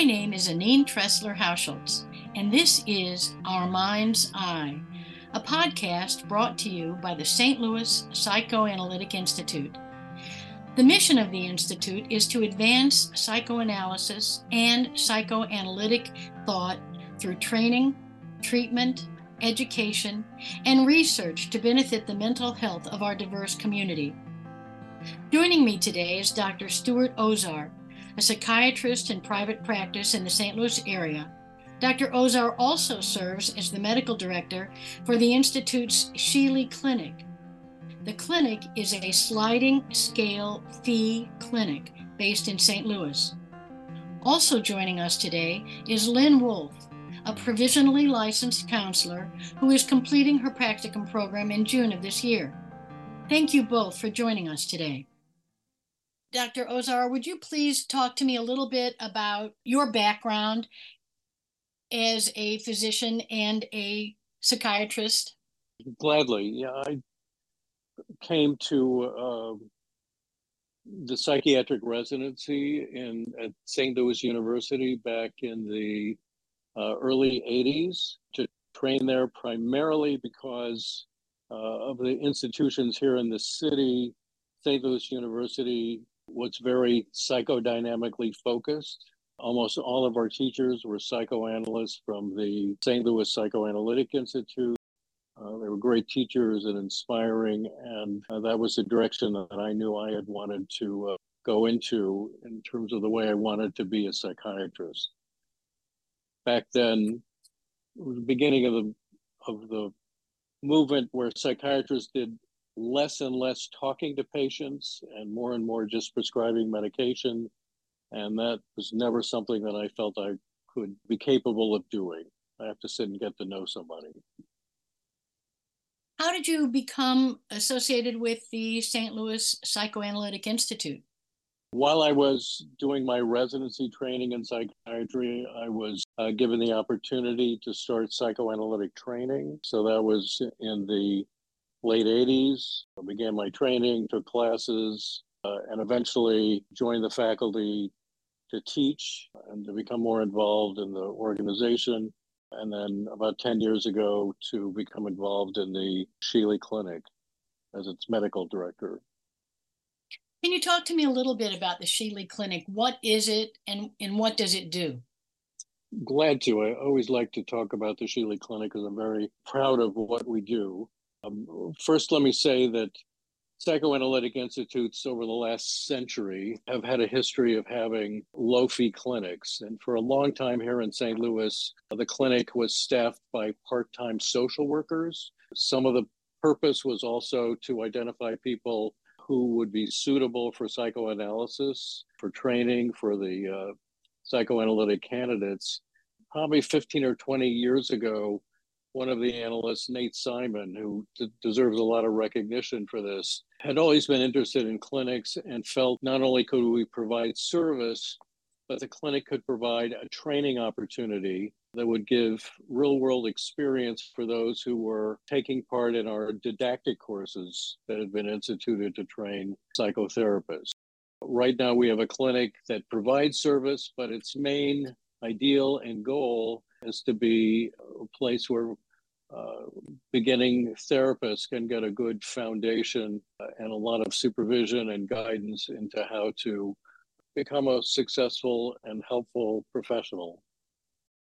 My name is Anene Tressler-Hauschultz, and this is Our Mind's Eye, a podcast brought to you by the St. Louis Psychoanalytic Institute. The mission of the Institute is to advance psychoanalysis and psychoanalytic thought through training, treatment, education, and research to benefit the mental health of our diverse community. Joining me today is Dr. Stuart Ozar, a psychiatrist in private practice in the St. Louis area. Dr. Ozar also serves as the medical director for the Institute's Schiele Clinic. The clinic is a sliding scale fee clinic based in St. Louis. Also joining us today is Lynn Wolfe, a provisionally licensed counselor who is completing her practicum program in June of this year. Thank you both for joining us today. Dr. Ozar, would you please talk to me a little bit about your background as a physician and a psychiatrist? Gladly. Yeah, I came to uh, the psychiatric residency in at St. Louis University back in the uh, early 80s to train there primarily because uh, of the institutions here in the city. St. Louis University was very psychodynamically focused. Almost all of our teachers were psychoanalysts from the St. Louis Psychoanalytic Institute. Uh, they were great teachers and inspiring, and uh, that was the direction that I knew I had wanted to uh, go into in terms of the way I wanted to be a psychiatrist. Back then, it was the beginning of the of the movement where psychiatrists did less and less talking to patients and more and more just prescribing medication. And that was never something that I felt I could be capable of doing. I have to sit and get to know somebody. How did you become associated with the St. Louis Psychoanalytic Institute? While I was doing my residency training in psychiatry, I was uh, given the opportunity to start psychoanalytic training. So that was in the late 80s. I began my training, took classes, uh, and eventually joined the faculty to teach and to become more involved in the organization. And then about 10 years ago, to become involved in the Schiele Clinic as its medical director. Can you talk to me a little bit about the Schiele Clinic? What is it and, and what does it do? Glad to. I always like to talk about the Schiele Clinic because I'm very proud of what we do. Um, first, let me say that psychoanalytic institutes over the last century have had a history of having low fee clinics. And for a long time here in St. Louis, the clinic was staffed by part time social workers. Some of the purpose was also to identify people who would be suitable for psychoanalysis, for training for the uh, psychoanalytic candidates. Probably 15 or 20 years ago, one of the analysts, Nate Simon, who d- deserves a lot of recognition for this, had always been interested in clinics and felt not only could we provide service, but the clinic could provide a training opportunity that would give real world experience for those who were taking part in our didactic courses that had been instituted to train psychotherapists. Right now, we have a clinic that provides service, but its main ideal and goal is to be a place where uh, beginning therapists can get a good foundation uh, and a lot of supervision and guidance into how to become a successful and helpful professional.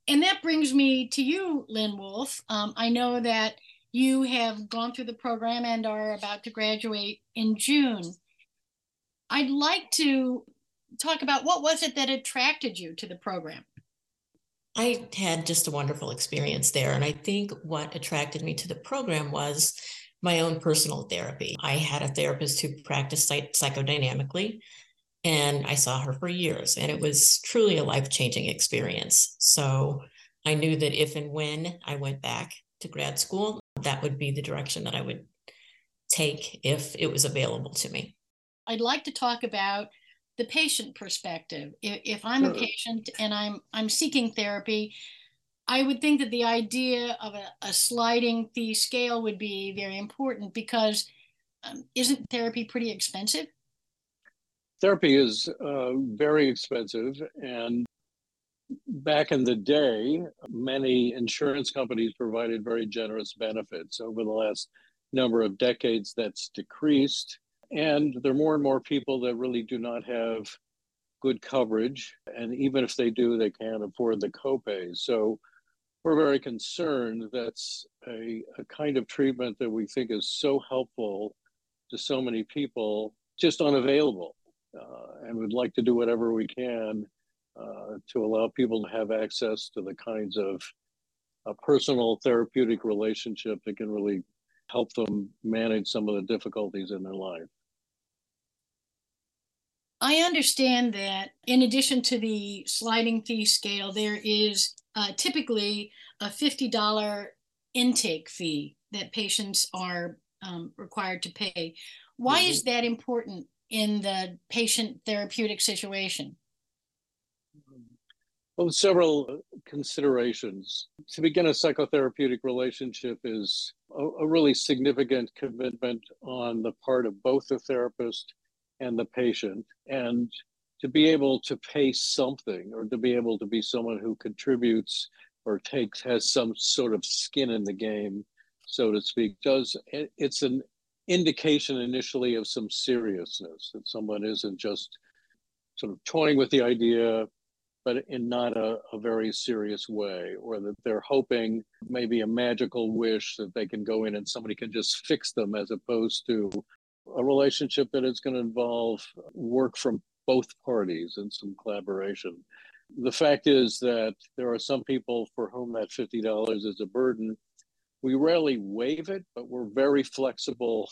And that brings me to you, Lynn Wolfe. Um, I know that you have gone through the program and are about to graduate in June. I'd like to talk about what was it that attracted you to the program? I had just a wonderful experience there. And I think what attracted me to the program was my own personal therapy. I had a therapist who practiced psychodynamically, and I saw her for years, and it was truly a life changing experience. So I knew that if and when I went back to grad school, that would be the direction that I would take if it was available to me. I'd like to talk about the patient perspective. If, if I'm sure. a patient and I'm I'm seeking therapy, I would think that the idea of a, a sliding fee scale would be very important because um, isn't therapy pretty expensive? Therapy is uh, very expensive, and back in the day, many insurance companies provided very generous benefits. Over the last number of decades, that's decreased. And there are more and more people that really do not have good coverage. And even if they do, they can't afford the copays. So we're very concerned that's a, a kind of treatment that we think is so helpful to so many people, just unavailable. Uh, and we'd like to do whatever we can uh, to allow people to have access to the kinds of a personal therapeutic relationship that can really help them manage some of the difficulties in their life. I understand that in addition to the sliding fee scale, there is uh, typically a $50 intake fee that patients are um, required to pay. Why mm-hmm. is that important in the patient therapeutic situation? Well, several considerations. To begin a psychotherapeutic relationship is a, a, really significant commitment on the part of both the therapist and the patient. And to be able to pay something or to be able to be someone who contributes or takes, has some sort of skin in the game, so to speak, does it's an indication initially of some seriousness that someone isn't just sort of toying with the idea but in not a, a, very serious way, or that they're hoping maybe a magical wish that they can go in and somebody can just fix them, as opposed to a relationship that is going to involve work from both parties and some collaboration. The fact is that there are some people for whom that $50 is a burden. We rarely waive it, but we're very flexible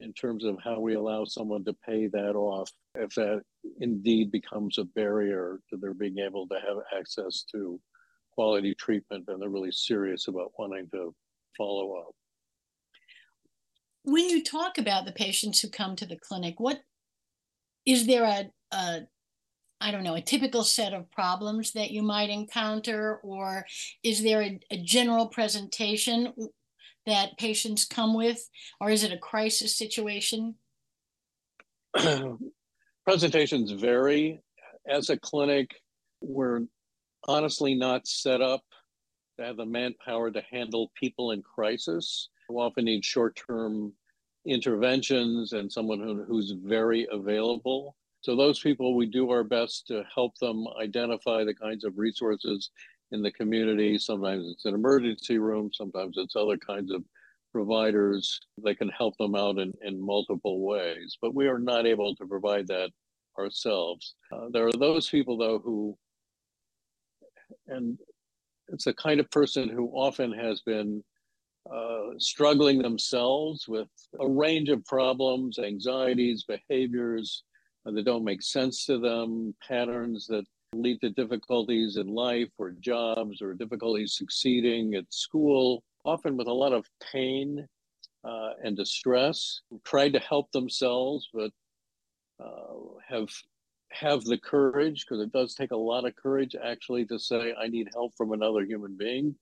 in terms of how we allow someone to pay that off if that indeed becomes a barrier to their being able to have access to quality treatment and they're really serious about wanting to follow up. When you talk about the patients who come to the clinic, what is there a, a I don't know, a typical set of problems that you might encounter, or is there a, a general presentation? that patients come with, or is it a crisis situation? Presentations vary. As a clinic, we're honestly not set up to have the manpower to handle people in crisis. We often need short term interventions and someone who, who's very available. So, those people, we do our best to help them identify the kinds of resources in the community. Sometimes it's an emergency room, sometimes it's other kinds of providers that can help them out in, in multiple ways. But we are not able to provide that ourselves. Uh, there are those people, though, who, and it's the kind of person who often has been uh, struggling themselves with a range of problems, anxieties, behaviors uh, that don't make sense to them, patterns that lead to difficulties in life or jobs or difficulties succeeding at school, often with a lot of pain uh, and distress, tried to help themselves, but uh, have have the courage because it does take a lot of courage actually to say I need help from another human being.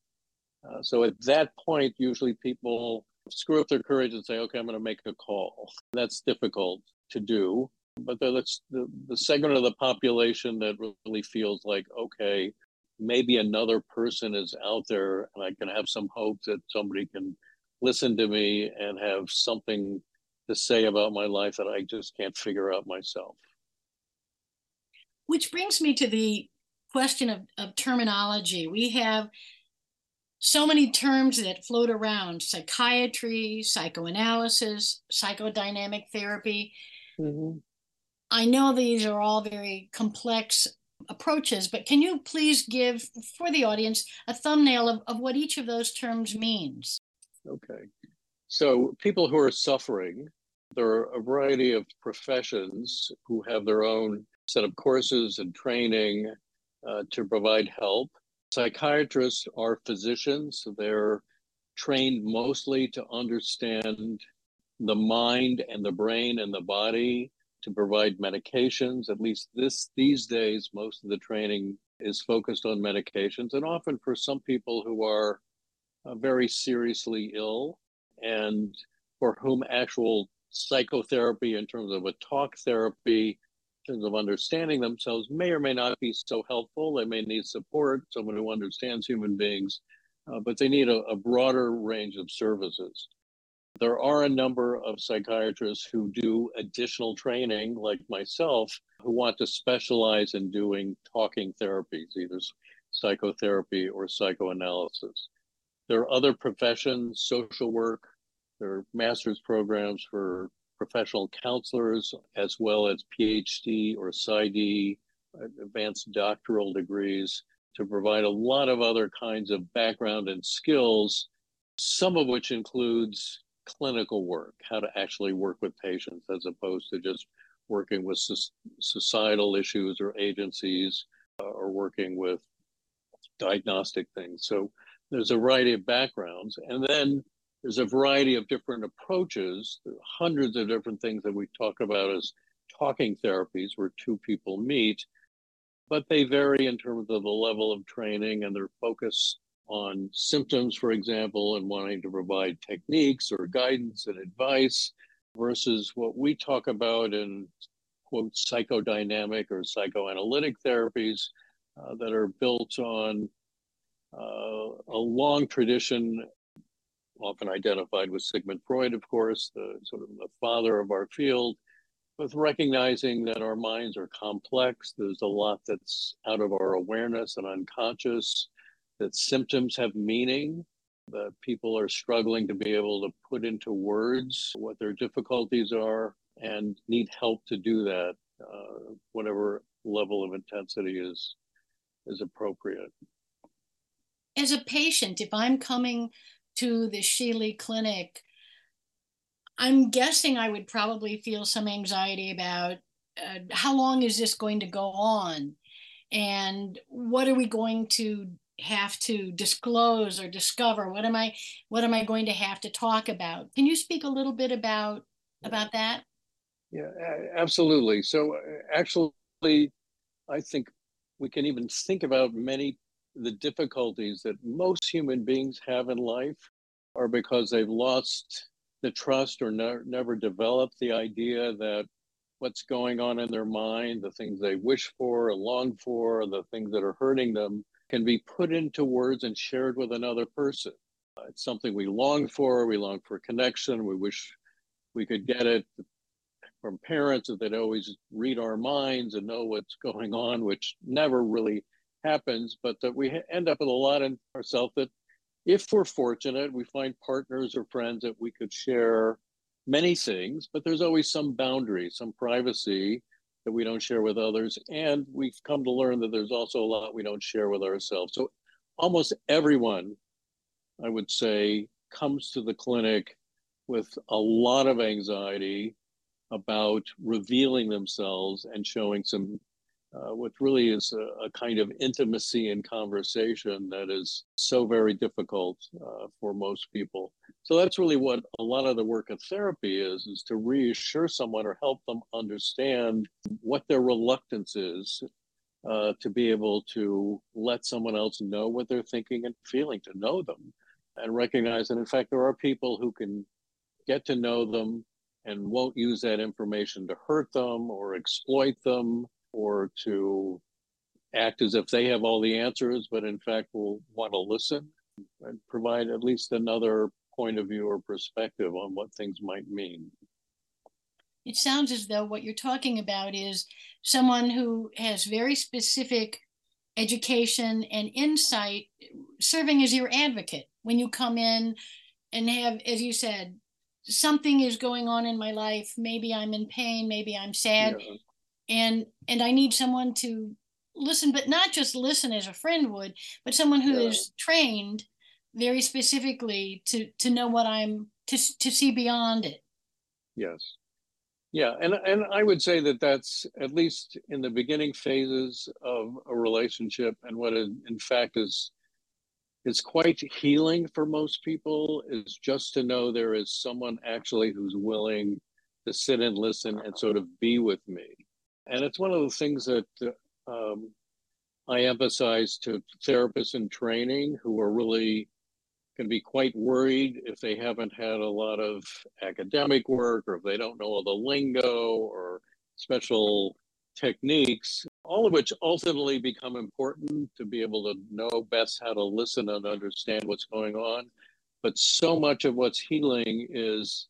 Uh, so at that point, usually people screw up their courage and say, "Okay, I'm going to make a call." That's difficult to do but that's the, the segment of the population that really feels like okay maybe another person is out there and i can have some hope that somebody can listen to me and have something to say about my life that i just can't figure out myself which brings me to the question of, of terminology we have so many terms that float around psychiatry psychoanalysis psychodynamic therapy mm-hmm. I know these are all very complex approaches, but can you please give for the audience a thumbnail of, of what each of those terms means? Okay. So, people who are suffering, there are a variety of professions who have their own set of courses and training uh, to provide help. Psychiatrists are physicians, they're trained mostly to understand the mind and the brain and the body to provide medications. At least this these days, most of the training is focused on medications, and often for some people who are uh, very seriously ill and for whom actual psychotherapy in terms of a talk therapy of understanding themselves may or may not be so helpful. They may need support, someone who understands human beings, uh, but they need a, a broader range of services. There are a number of psychiatrists who do additional training, like myself, who want to specialize in doing talking therapies, either psychotherapy or psychoanalysis. There are other professions, social work, there are master's programs for professional counselors, as well as PhD or PsyD, advanced doctoral degrees, to provide a lot of other kinds of background and skills, some of which includes clinical work, how to actually work with patients as opposed to just working with societal issues or agencies uh, or working with diagnostic things. So there's a variety of backgrounds. And then there's a variety of different approaches, hundreds of different things that we talk about as talking therapies where two people meet, but they vary in terms of the level of training and their focus on symptoms, for example, and wanting to provide techniques or guidance and advice versus what we talk about in quote psychodynamic or psychoanalytic therapies uh, that are built on uh, a long tradition often identified with Sigmund Freud, of course, the sort of the father of our field, with recognizing that our minds are complex. There's a lot that's out of our awareness and unconscious, that symptoms have meaning, that people are struggling to be able to put into words what their difficulties are and need help to do that, uh, whatever level of intensity is is appropriate. As a patient, if I'm coming to the Schiele clinic, I'm guessing I would probably feel some anxiety about uh, how long is this going to go on? And what are we going to have to disclose or discover? What am I what am I going to have to talk about? Can you speak a little bit about about that? Yeah, absolutely. So uh, actually I think we can even think about many the difficulties that most human beings have in life are because they've lost the trust or ne- never developed the idea that what's going on in their mind, the things they wish for or long for, the things that are hurting them, can be put into words and shared with another person. Uh, it's something we long for. We long for connection. We wish we could get it from parents that they'd always read our minds and know what's going on, which never really happens, but that we end up with a lot in ourselves that if we're fortunate, we find partners or friends that we could share many things, but there's always some boundary, some privacy that we don't share with others. And we've come to learn that there's also a lot we don't share with ourselves. So almost everyone, I would say, comes to the clinic with a lot of anxiety about revealing themselves and showing some uh, what really is a, a, kind of intimacy and conversation that is so very difficult uh, for most people. So that's really what a lot of the work of therapy is, is to reassure someone or help them understand what their reluctance is uh, to be able to let someone else know what they're thinking and feeling, to know them and recognize that in fact there are people who can get to know them and won't use that information to hurt them or exploit them or to act as if they have all the answers, but in fact will want to listen and provide at least another point of view or perspective on what things might mean. It sounds as though what you're talking about is someone who has very specific education and insight serving as your advocate when you come in and have, as you said, something is going on in my life. Maybe I'm in pain, maybe I'm sad. Yeah and and i need someone to listen but not just listen as a friend would but someone who yeah. is trained very specifically to to know what i'm to to see beyond it. Yes. Yeah and and i would say that that's at least in the beginning phases of a relationship and what in, in fact is is quite healing for most people is just to know there is someone actually who's willing to sit and listen and sort of be with me and it's one of the things that um, I emphasize to therapists in training who are really can be quite worried if they haven't had a lot of academic work or if they don't know all the lingo or special techniques, all of which ultimately become important to be able to know best how to listen and understand what's going on. But so much of what's healing is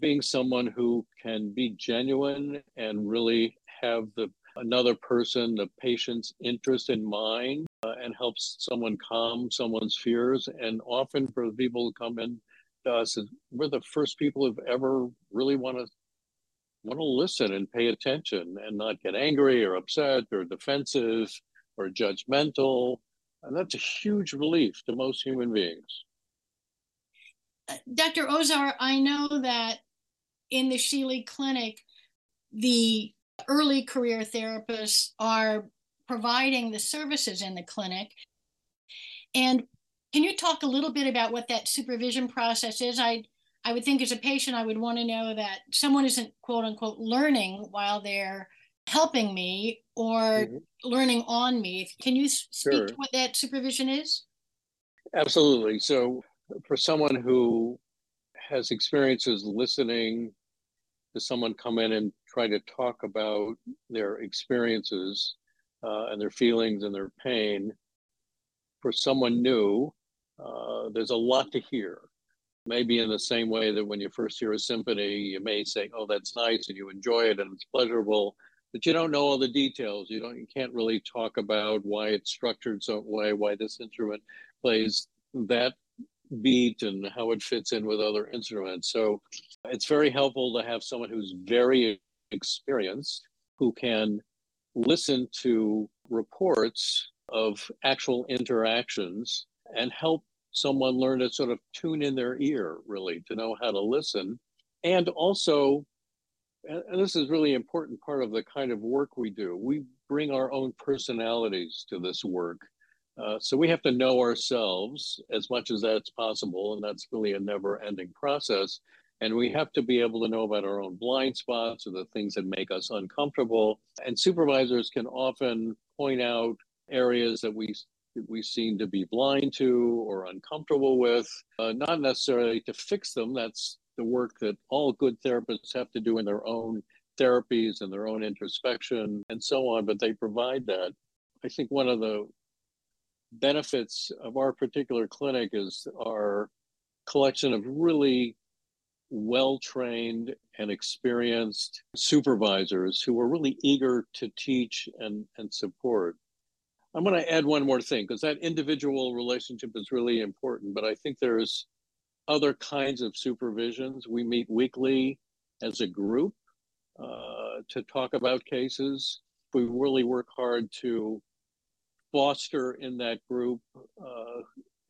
being someone who can be genuine and really have the another person, the patient's interest in mind, uh, and helps someone calm someone's fears. And often for the people who come in to us, we're the first people who've ever really want to want to listen and pay attention and not get angry or upset or defensive or judgmental. And that's a huge relief to most human beings. Dr. Ozar, I know that in the Schiele Clinic, the early career therapists are providing the services in the clinic. And can you talk a little bit about what that supervision process is? I I would think as a patient, I would want to know that someone isn't quote unquote learning while they're helping me or mm-hmm. learning on me. Can you speak sure. to what that supervision is? Absolutely. So, for someone who has experiences listening to someone come in and try to talk about their experiences uh, and their feelings and their pain, for someone new, uh, there's a lot to hear. Maybe in the same way that when you first hear a symphony, you may say, "Oh, that's nice," and you enjoy it and it's pleasurable, but you don't know all the details. You don't, you can't really talk about why it's structured so way, why this instrument plays that beat and how it fits in with other instruments. So it's very helpful to have someone who's very experienced who can listen to reports of actual interactions and help someone learn to sort of tune in their ear, really, to know how to listen. And also, and this is really important part of the kind of work we do, we bring our own personalities to this work. Uh, so we have to know ourselves as much as that's possible, and that's really a never-ending process. And we have to be able to know about our own blind spots or the things that make us uncomfortable. And supervisors can often point out areas that we we seem to be blind to or uncomfortable with, uh, not necessarily to fix them. That's the work that all good therapists have to do in their own therapies and their own introspection and so on, but they provide that. I think one of the benefits of our particular clinic is our collection of really well trained and experienced supervisors who are really eager to teach and, and support. I'm going to add one more thing because that individual relationship is really important, but I think there's other kinds of supervisions. We meet weekly as a group uh, to talk about cases. We really work hard to foster in that group uh,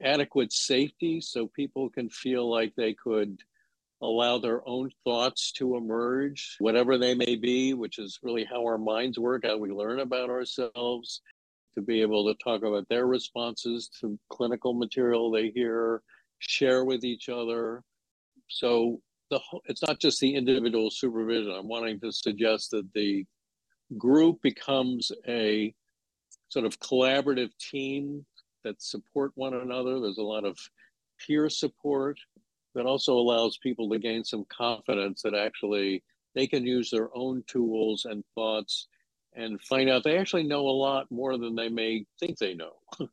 adequate safety so people can feel like they could allow their own thoughts to emerge, whatever they may be, which is really how our minds work, how we learn about ourselves to be able to talk about their responses to clinical material they hear, share with each other. So the it's not just the individual supervision. I'm wanting to suggest that the group becomes a sort of collaborative team that support one another. There's a lot of peer support that also allows people to gain some confidence that actually they can use their own tools and thoughts and find out they actually know a lot more than they may think they know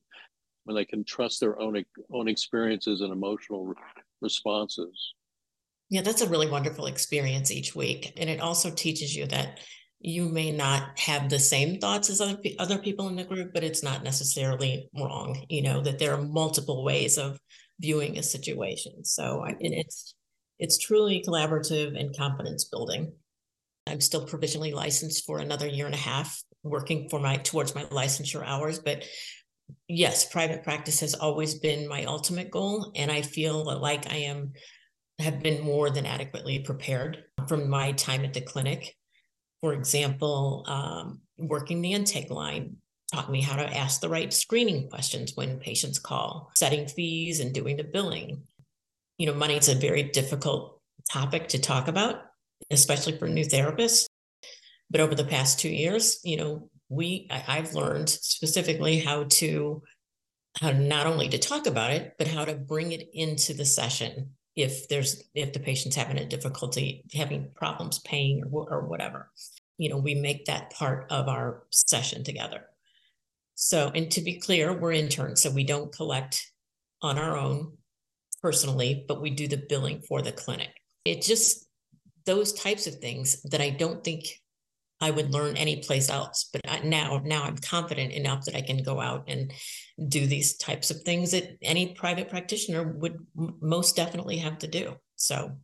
when they can trust their own own experiences and emotional responses yeah that's a really wonderful experience each week and it also teaches you that you may not have the same thoughts as other, other people in the group but it's not necessarily wrong you know that there are multiple ways of viewing a situation so and it's it's truly collaborative and competence building I'm still provisionally licensed for another year and a half, working for my towards my licensure hours. But yes, private practice has always been my ultimate goal, and I feel like I am have been more than adequately prepared from my time at the clinic. For example, um, working the intake line taught me how to ask the right screening questions when patients call, setting fees and doing the billing. You know, money is a very difficult topic to talk about especially for new therapists. But over the past two years, you know, we I, I've learned specifically how to how not only to talk about it, but how to bring it into the session if there's if the patient's having a difficulty having problems paying or, or whatever you know, we make that part of our session together. So, and to be clear, we're interns, so we don't collect on our own personally, but we do the billing for the clinic. It just those types of things that I don't think I would learn anyplace else. But I, now, now I'm confident enough that I can go out and do these types of things that any private practitioner would most definitely have to do. So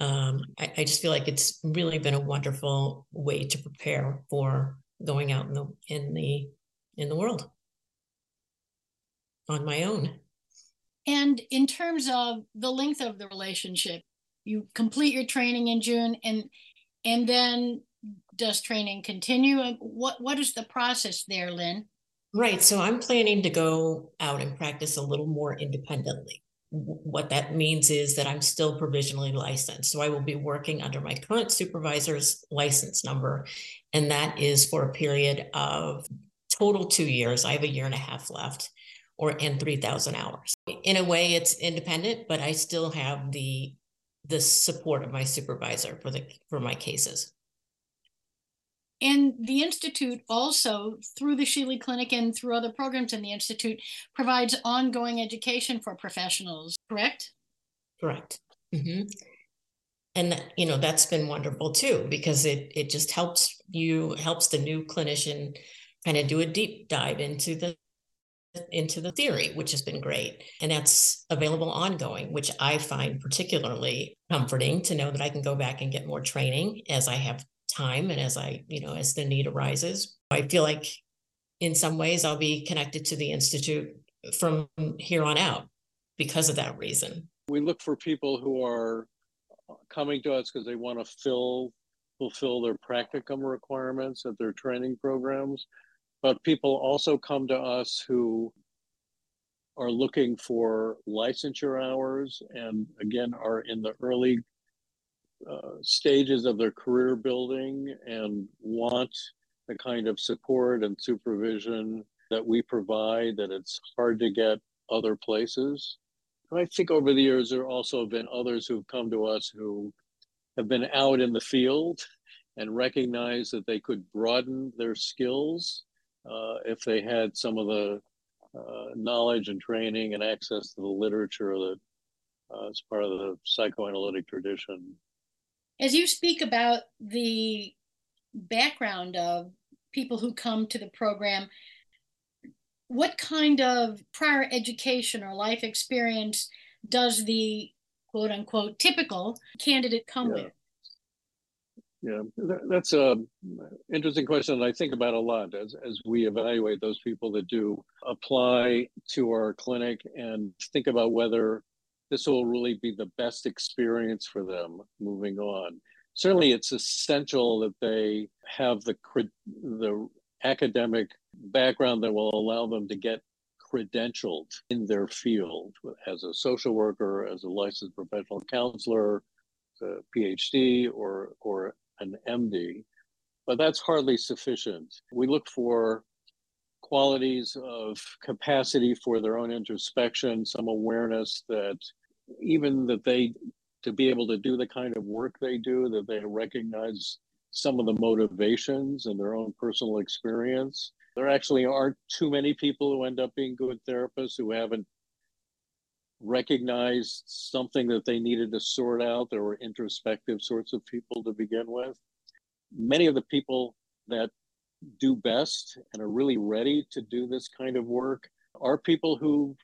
um, I, I, just feel like it's really been a wonderful way to prepare for going out in the in the in the world on my own. And in terms of the length of the relationship, you complete your training in June, and and then does training continue? What what is the process there, Lynn? Right. So I'm planning to go out and practice a little more independently. What that means is that I'm still provisionally licensed. So I will be working under my current supervisor's license number. And that is for a period of total two years. I have a year and a half left or in 3000 hours. In a way it's independent, but I still have the the support of my supervisor for the for my cases. And the Institute also, through the Schiele Clinic and through other programs in the Institute, provides ongoing education for professionals, correct? Correct. Mm-hmm. And you know that's been wonderful too because it it just helps you helps the new clinician kind of do a deep dive into the into the theory, which has been great. And that's available ongoing, which I find particularly comforting to know that I can go back and get more training as I have time and as I, you know, as the need arises. I feel like in some ways I'll be connected to the Institute from here on out because of that reason. We look for people who are uh, coming to us because they want to fill fulfill their practicum requirements at their training programs. But people also come to us who are looking for licensure hours and again are in the early uh, stages of their career building and want the kind of support and supervision that we provide that it's hard to get other places. I think over the years there also have been others who've come to us who have been out in the field and recognize that they could broaden their skills uh, if they had some of the uh, knowledge and training and access to the literature that uh, is part of the psychoanalytic tradition as you speak about the background of people who come to the program, what kind of prior education or life experience does the quote unquote typical candidate come yeah. with? Yeah, that's a interesting question that I think about a lot as, as we evaluate those people that do apply to our clinic and think about whether this will really be the best experience for them moving on. Certainly, it's essential that they have the the academic background that will allow them to get credentialed in their field as a social worker, as a licensed professional counselor, a PhD, or or an MD. But that's hardly sufficient. We look for qualities of capacity for their own introspection, some awareness that even that they to be able to do the kind of work they do that they recognize some of the motivations and their own personal experience. There actually aren't too many people who end up being good therapists who haven't recognized something that they needed to sort out. There were introspective sorts of people to begin with. Many of the people that do best and are really ready to do this kind of work are people who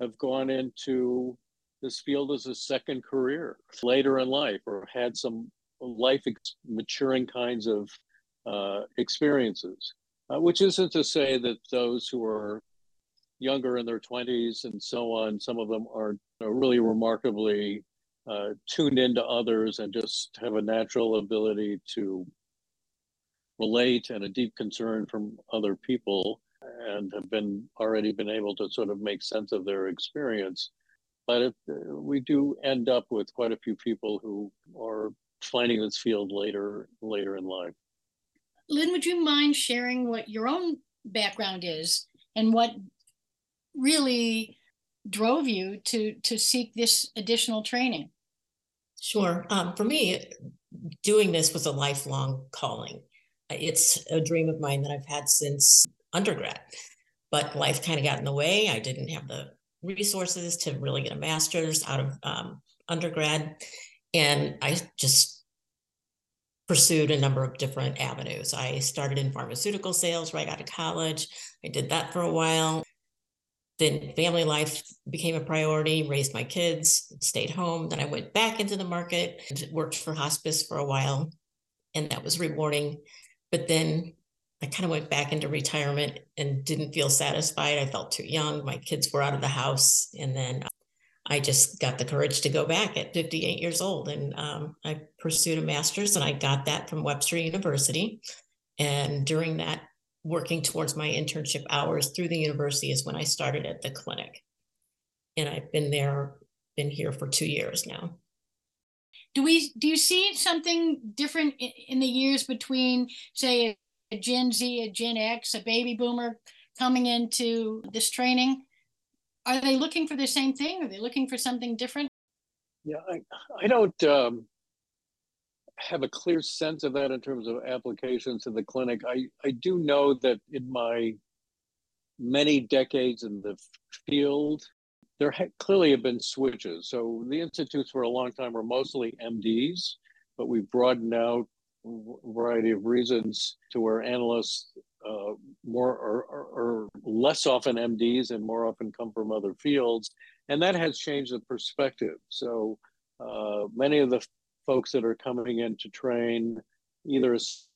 have gone into this field as a second career later in life or had some life ex- maturing kinds of uh, experiences, uh, which isn't to say that those who are younger in their 20s and so on, some of them are really remarkably uh, tuned into others and just have a natural ability to relate and a deep concern from other people and have been already been able to sort of make sense of their experience but it, uh, we do end up with quite a few people who are finding this field later later in life. Lynn, would you mind sharing what your own background is and what really drove you to to seek this additional training? Sure. Um, for me, doing this was a lifelong calling. It's a dream of mine that I've had since undergrad, but life kind of got in the way. I didn't have the resources to really get a master's out of um, undergrad. And I just pursued a number of different avenues. I started in pharmaceutical sales right out of college. I did that for a while. Then family life became a priority, raised my kids, stayed home. Then I went back into the market, worked for hospice for a while, and that was rewarding. But then I kind of went back into retirement and didn't feel satisfied. I felt too young. My kids were out of the house. And then I just got the courage to go back at 58 years old. And um, I pursued a master's and I got that from Webster University. And during that, working towards my internship hours through the university is when I started at the clinic. And I've been there, been here for two years now. Do we do you see something different in the years between, say, a Gen Z, a Gen X, a baby boomer coming into this training? Are they looking for the same thing? Are they looking for something different? Yeah, I, I don't um, have a clear sense of that in terms of applications to the clinic. I, I do know that in my many decades in the field, there ha- clearly have been switches. So the institutes for a long time were mostly MDs, but we've broadened out variety of reasons to where analysts uh, more or, less often MDs and more often come from other fields, and that has changed the perspective. So uh, many of the folks that are coming in to train, either as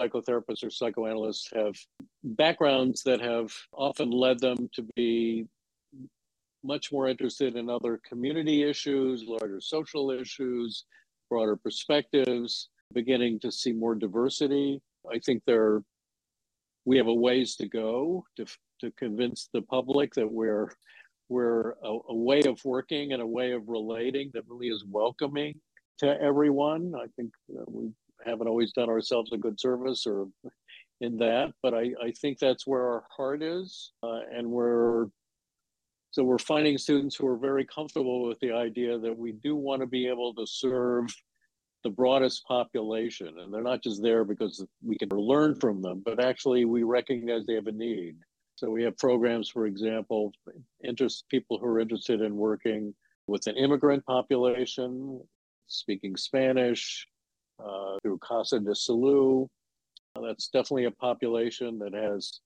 psychotherapists or psychoanalysts, have backgrounds that have often led them to be much more interested in other community issues, larger social issues, broader perspectives beginning to see more diversity. I think there we have a ways to go to to convince the public that we're we're a, a, way of working and a way of relating that really is welcoming to everyone. I think we haven't always done ourselves a good service or in that, but I, I think that's where our heart is, uh, and we're so we're finding students who are very comfortable with the idea that we do want to be able to serve the broadest population. And they're not just there because we can learn from them, but actually we recognize they have a need. So we have programs, for example, interest people who are interested in working with an immigrant population, speaking Spanish, uh, through Casa de Salud. Uh, that's definitely a population that has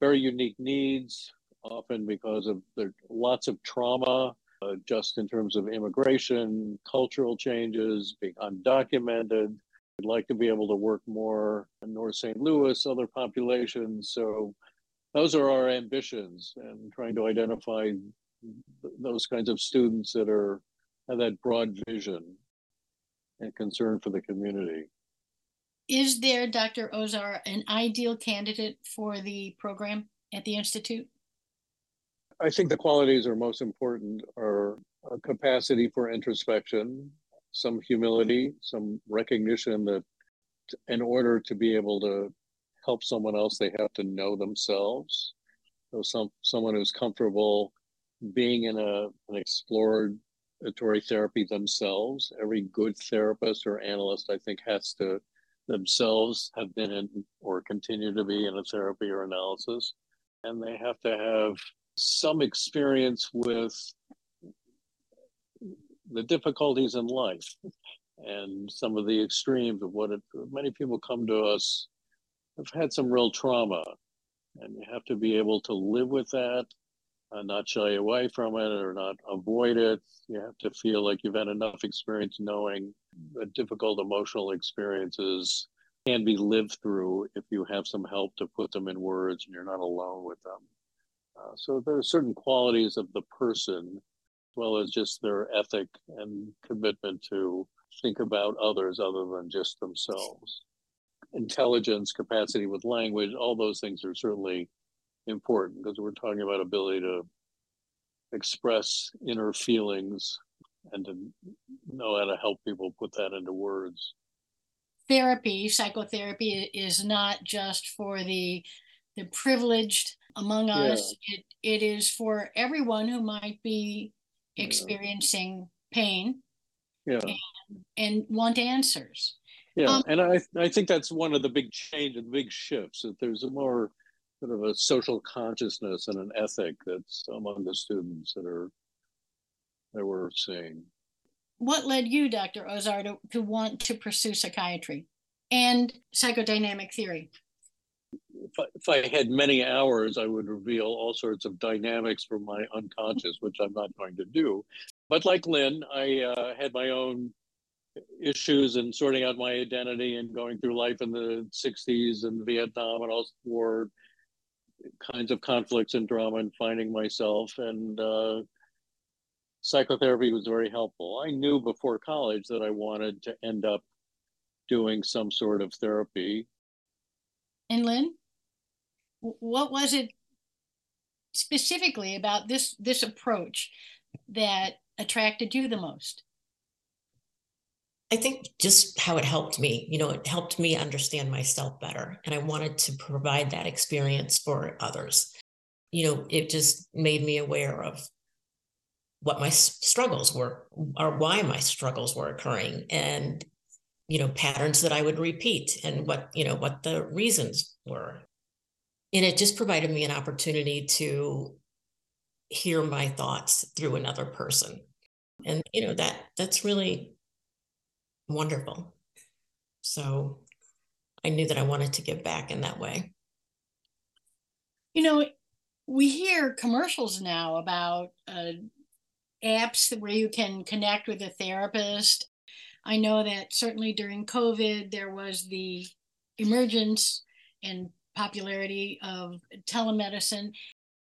very unique needs, often because of there lots of trauma uh, just in terms of immigration, cultural changes, being undocumented. We'd like to be able to work more in North St. Louis, other populations. So those are our ambitions and trying to identify th- those kinds of students that are have that broad vision and concern for the community. Is there, Dr. Ozar, an ideal candidate for the program at the Institute? I think the qualities are most important are a capacity for introspection, some humility, some recognition that in order to be able to help someone else, they have to know themselves. So some someone who's comfortable being in a an exploratory therapy themselves. Every good therapist or analyst, I think, has to themselves have been in or continue to be in a therapy or analysis. And they have to have some experience with the difficulties in life and some of the extremes of what it, many people come to us have had some real trauma and you have to be able to live with that uh, not shy away from it or not avoid it. You have to feel like you've had enough experience knowing that difficult emotional experiences can be lived through if you have some help to put them in words and you're not alone with them uh, so there are certain qualities of the person, as well as just their ethic and commitment to think about others other than just themselves. Intelligence, capacity with language, all those things are certainly important because we're talking about ability to express inner feelings and to know how to help people put that into words. Therapy, psychotherapy is not just for the the privileged among yeah. us. It, it is for everyone who might be experiencing pain yeah. and, and want answers. Yeah, um, and I I think that's one of the big change the big shifts. That there's a more sort of a social consciousness and an ethic that's among the students that are that we're seeing. What led you, Dr. Ozar, to, to want to pursue psychiatry and psychodynamic theory? If I, had many hours, I would reveal all sorts of dynamics from my unconscious, which I'm not going to do. But like Lynn, I uh, had my own issues and sorting out my identity and going through life in the 60s and Vietnam and all war kinds of conflicts and drama and finding myself. And uh, psychotherapy was very helpful. I knew before college that I wanted to end up doing some sort of therapy. And Lynn, what was it specifically about this this approach that attracted you the most? I think just how it helped me, you know, it helped me understand myself better. And I wanted to provide that experience for others. You know, it just made me aware of what my struggles were or why my struggles were occurring and you know patterns that i would repeat and what you know what the reasons were and it just provided me an opportunity to hear my thoughts through another person. And you know that that's really wonderful. So i knew that i wanted to give back in that way. You know we hear commercials now about uh, apps where you can connect with a therapist. I know that certainly during COVID, there was the emergence and popularity of telemedicine.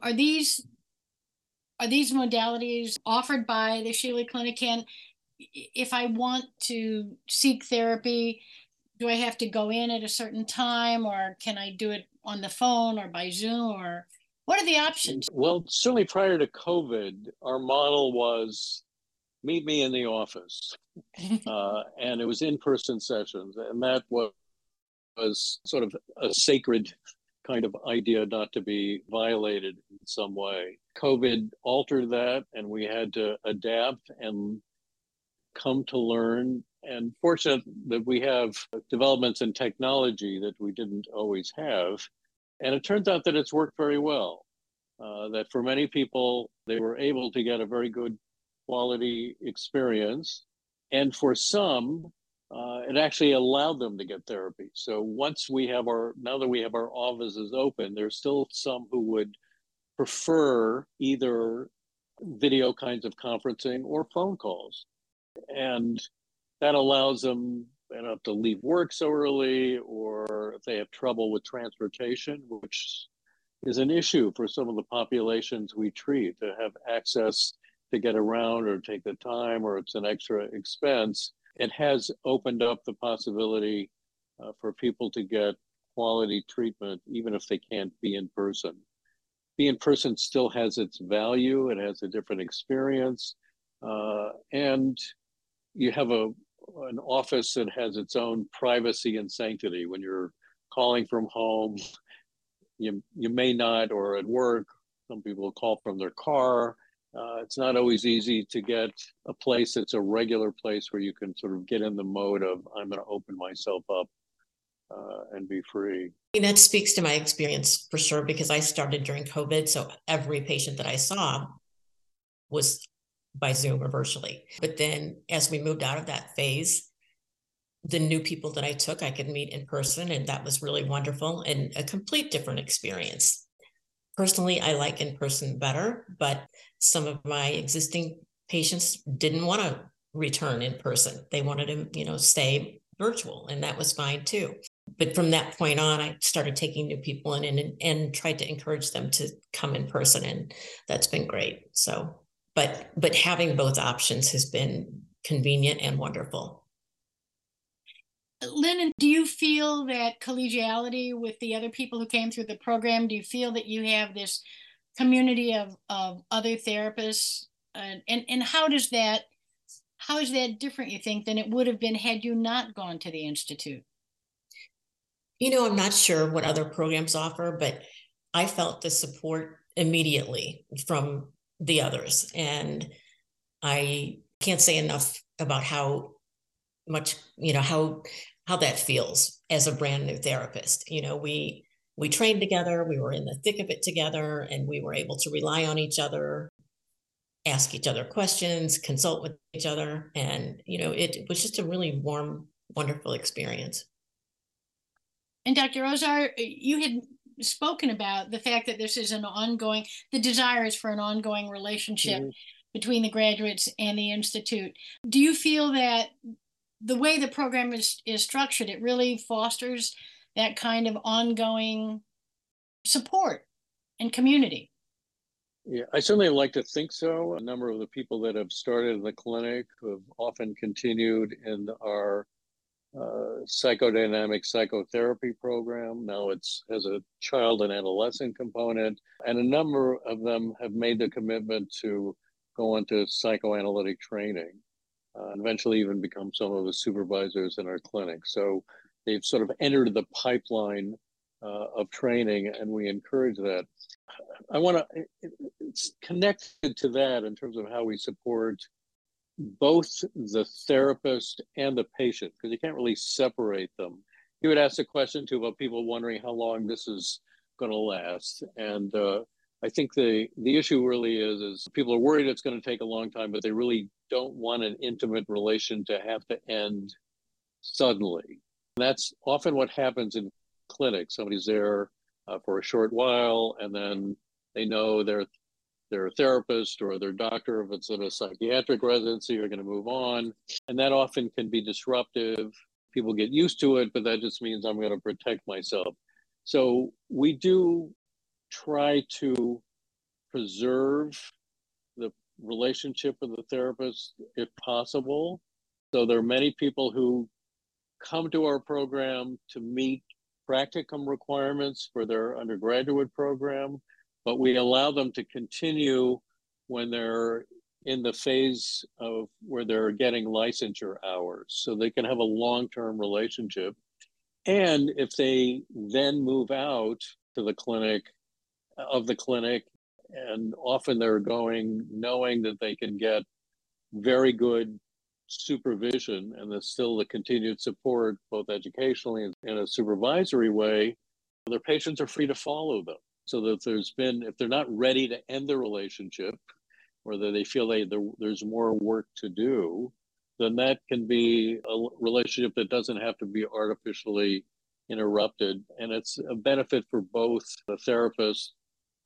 Are these are these modalities offered by the Schiele Clinic? And if I want to seek therapy, do I have to go in at a certain time or can I do it on the phone or by Zoom or what are the options? Well, certainly prior to COVID, our model was meet me in the office. uh, and it was in person sessions. And that was, was sort of a sacred kind of idea not to be violated in some way. COVID altered that, and we had to adapt and come to learn. And fortunate that we have developments in technology that we didn't always have and it turns out that it's worked very well. Uh, that for many people, they were able to get a very good quality experience. And for some, uh, it actually allowed them to get therapy. So once we have our, now that we have our offices open, there's still some who would prefer either video kinds of conferencing or phone calls. And that allows them they don't have to leave work so early, or if they have trouble with transportation, which is an issue for some of the populations we treat to have access to get around or take the time, or it's an extra expense. It has opened up the possibility uh, for people to get quality treatment, even if they can't be in person. Be in person still has its value, it has a different experience, uh, and you have a an office that has its own privacy and sanctity. When you're calling from home, you you may not, or at work, some people call from their car. Uh, it's not always easy to get a place that's a regular place where you can sort of get in the mode of I'm going to open myself up uh, and be free. That speaks to my experience for sure because I started during COVID, so every patient that I saw was by Zoom or virtually. But then as we moved out of that phase, the new people that I took, I could meet in person, and that was really wonderful and a complete different experience. Personally, I like in person better, but some of my existing patients didn't want to return in person. They wanted to, you know, stay virtual, and that was fine too. But from that point on, I started taking new people in and, and tried to encourage them to come in person, and that's been great. So but but having both options has been convenient and wonderful. Lennon, do you feel that collegiality with the other people who came through the program? Do you feel that you have this community of, of other therapists? Uh, and, and how does that how is that different, you think, than it would have been had you not gone to the Institute? You know, I'm not sure what other programs offer, but I felt the support immediately from the others. And I can't say enough about how much, you know, how how that feels as a brand new therapist. You know, we we trained together, we were in the thick of it together, and we were able to rely on each other, ask each other questions, consult with each other. And, you know, it was just a really warm, wonderful experience. And Dr. Ozar, you had spoken about the fact that this is an ongoing, the desire is for an ongoing relationship mm-hmm. between the graduates and the Institute. Do you feel that the way the program is, is structured, it really fosters that kind of ongoing support and community? Yeah, I certainly like to think so. A number of the people that have started in the clinic have often continued in our uh, psychodynamic psychotherapy program. Now it's has a child and adolescent component, and a number of them have made the commitment to go into psychoanalytic training, uh, eventually even become some of the supervisors in our clinic. So they've sort of entered the pipeline uh, of training, and we encourage that. I want to, it's connected to that in terms of how we support both the therapist and the patient, because you can't really separate them. He would ask a question too about people wondering how long this is going to last. And uh, I think the, the issue really is, is people are worried it's going to take a long time, but they really don't want an intimate relation to have to end suddenly. That's often what happens in clinics. Somebody's there uh, for a short while, and then they know their their therapist or their doctor, if it's in a psychiatric residency, are going to move on, and that often can be disruptive. People get used to it, but that just means I'm going to protect myself. So we do try to preserve the relationship with the therapist if possible. So there are many people who come to our program to meet practicum requirements for their undergraduate program, but we allow them to continue when they're in the phase of where they're getting licensure hours so they can have a long-term relationship and if they then move out to the clinic of the clinic and often they're going knowing that they can get very good supervision and there's still the continued support, both educationally and in a supervisory way, their patients are free to follow them. So that there's been, if they're not ready to end the relationship, or that they feel they, there's more work to do, then that can be a relationship that doesn't have to be artificially interrupted. And it's a benefit for both the therapist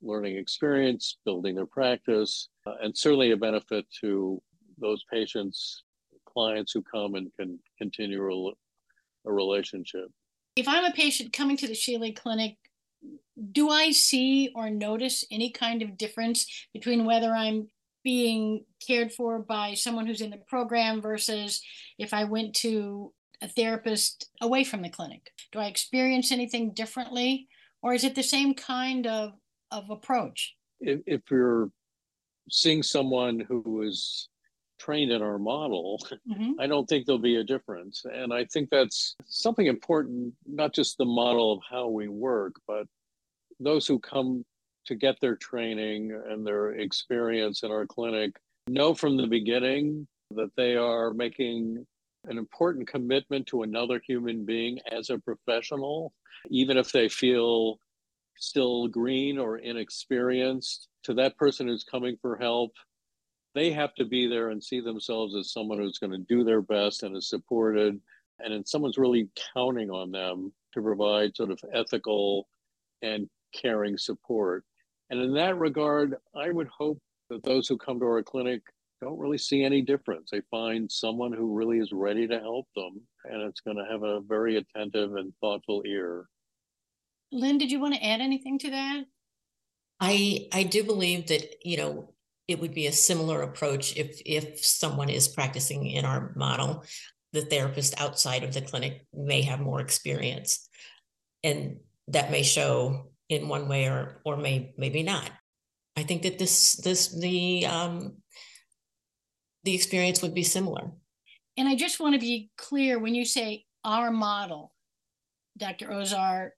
learning experience, building their practice, uh, and certainly a benefit to those patients clients who come and can continue a, a relationship. If I'm a patient coming to the Schiele Clinic, do I see or notice any kind of difference between whether I'm being cared for by someone who's in the program versus if I went to a therapist away from the clinic? Do I experience anything differently, or is it the same kind of, of approach? If, if you're seeing someone who is trained in our model, mm-hmm. I don't think there'll be a difference. And I think that's something important, not just the model of how we work, but those who come to get their training and their experience in our clinic know from the beginning that they are making an important commitment to another human being as a professional, even if they feel still green or inexperienced. To that person who's coming for help, they have to be there and see themselves as someone who's going to do their best and is supported. And someone's really counting on them to provide sort of ethical and caring support. And in that regard i would hope that those who come to our clinic don't really see any difference. They find someone who really is ready to help them and it's going to have a very attentive and thoughtful ear lynn did you want to add anything to that? I i do believe that you know it would be a similar approach if if someone is practicing in our model. The therapist outside of the clinic may have more experience and that may show in one way or or may maybe not. I think that this this the um the experience would be similar. And i just want to be clear when you say our model dr ozar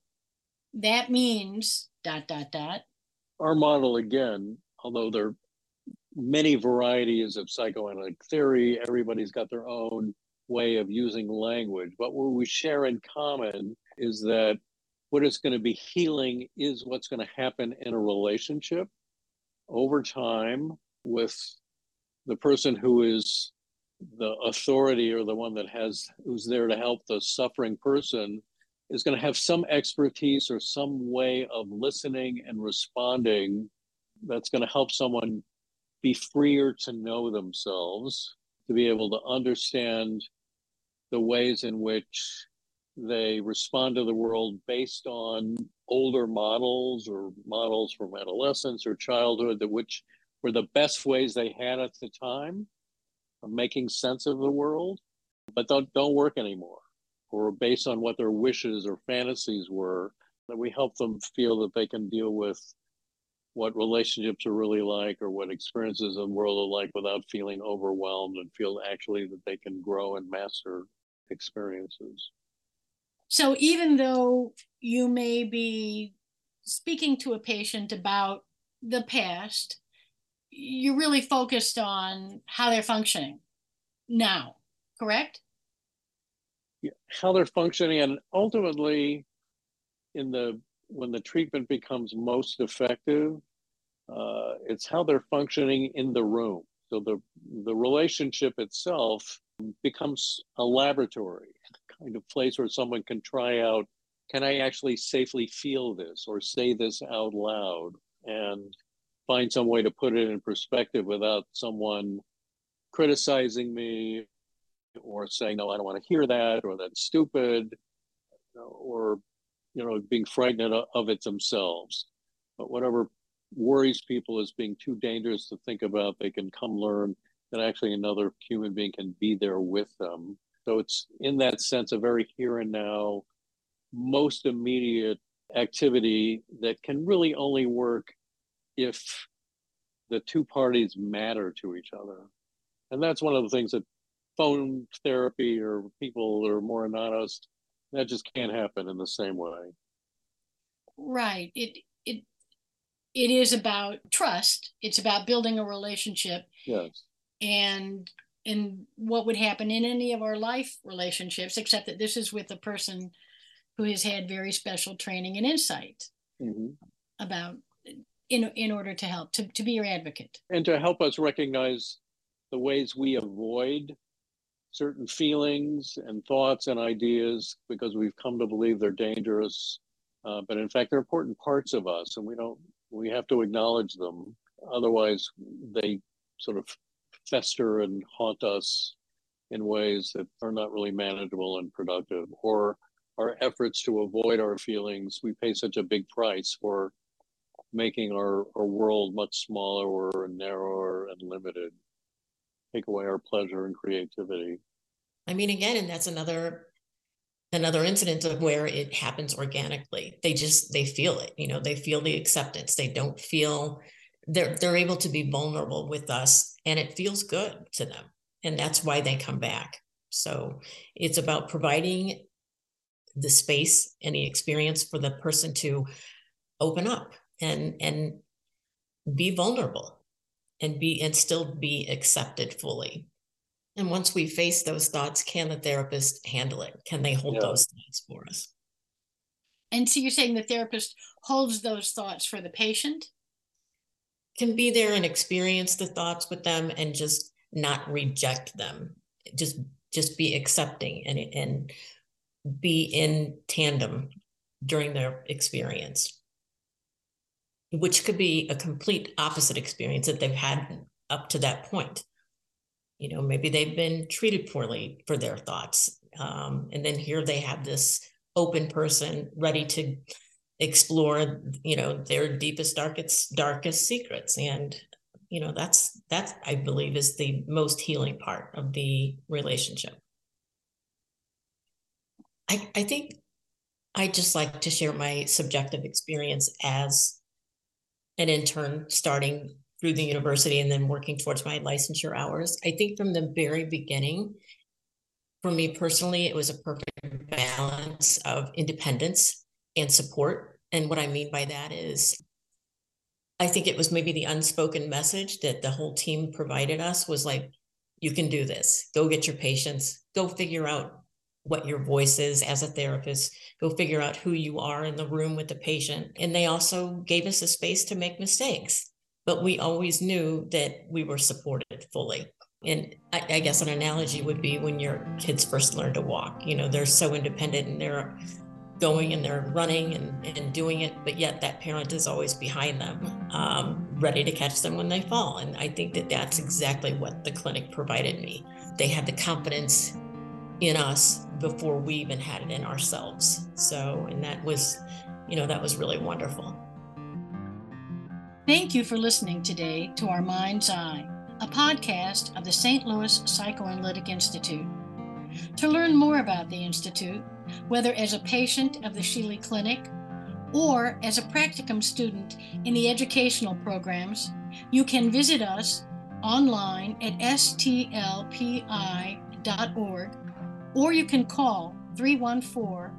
that means dot dot dot our model again although there are many varieties of psychoanalytic theory. Everybody's got their own way of using language. But what we share in common is that what is going to be healing is what's going to happen in a relationship over time with the person who is the authority or the one that has who's there to help the suffering person is going to have some expertise or some way of listening and responding that's going to help someone be freer to know themselves to be able to understand the ways in which they respond to the world based on older models or models from adolescence or childhood that which were the best ways they had at the time of making sense of the world but don't don't work anymore or based on what their wishes or fantasies were that we help them feel that they can deal with what relationships are really like or what experiences in the world are like without feeling overwhelmed and feel actually that they can grow and master experiences. So even though you may be speaking to a patient about the past, you're really focused on how they're functioning now, correct? How they're functioning and ultimately in the when the treatment becomes most effective, uh, it's how they're functioning in the room. So the the relationship itself becomes a laboratory, kind of place where someone can try out, can I actually safely feel this or say this out loud and find some way to put it in perspective without someone criticizing me or saying, no, I don't want to hear that or that's stupid or you know, being frightened of it themselves. But whatever worries people as being too dangerous to think about, they can come learn that actually another human being can be there with them. So it's in that sense a very here and now, most immediate activity that can really only work if the two parties matter to each other. And that's one of the things that phone therapy or people that are more anonymous that just can't happen in the same way. Right. It it it is about trust. It's about building a relationship. Yes. And and what would happen in any of our life relationships except that this is with a person who has had very special training and insight mm-hmm. about in in order to help to, to be your advocate. And to help us recognize the ways we avoid certain feelings and thoughts and ideas because we've come to believe they're dangerous. Uh, but in fact, they're important parts of us, and we don't. We have to acknowledge them. Otherwise, they sort of fester and haunt us in ways that are not really manageable and productive. Or our efforts to avoid our feelings, we pay such a big price for making our, our world much smaller and narrower and limited take away our pleasure and creativity. I mean, again, and that's another another incident of where it happens organically. They just they feel it, you know, they feel the acceptance. They don't feel they're they're able to be vulnerable with us and it feels good to them. And that's why they come back. So it's about providing the space and the experience for the person to open up and and be vulnerable and be and still be accepted fully. And once we face those thoughts can the therapist handle it? Can they hold yeah. those thoughts for us? And so you're saying the therapist holds those thoughts for the patient? Can be there and experience the thoughts with them and just not reject them. Just just be accepting and and be in tandem during their experience which could be a complete opposite experience that they've had up to that point. You know, maybe they've been treated poorly for their thoughts. Um, and then here they have this open person ready to explore, you know, their deepest, darkest, darkest secrets. And, you know, that's, that's, I believe, is the most healing part of the relationship. I, I think I just like to share my subjective experience as an intern starting through the university and then working towards my licensure hours. I think from the very beginning, for me personally, it was a perfect balance of independence and support. And what I mean by that is, I think it was maybe the unspoken message that the whole team provided us was like, you can do this. Go get your patients, go figure out what your voice is as a therapist, go figure out who you are in the room with the patient. And they also gave us a space to make mistakes, but we always knew that we were supported fully. And I, I guess an analogy would be when your kids first learn to walk, you know, they're so independent and they're going and they're running and, and doing it, but yet that parent is always behind them, um, ready to catch them when they fall. And I think that that's exactly what the clinic provided me. They had the confidence in us before we even had it in ourselves. So, and that was, you know, that was really wonderful. Thank you for listening today to Our Mind's Eye, a podcast of the St. Louis Psychoanalytic Institute. To learn more about the Institute, whether as a patient of the Schiele Clinic or as a practicum student in the educational programs, you can visit us online at stlpi.org or you can call 314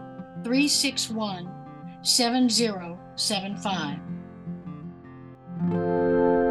361 7075.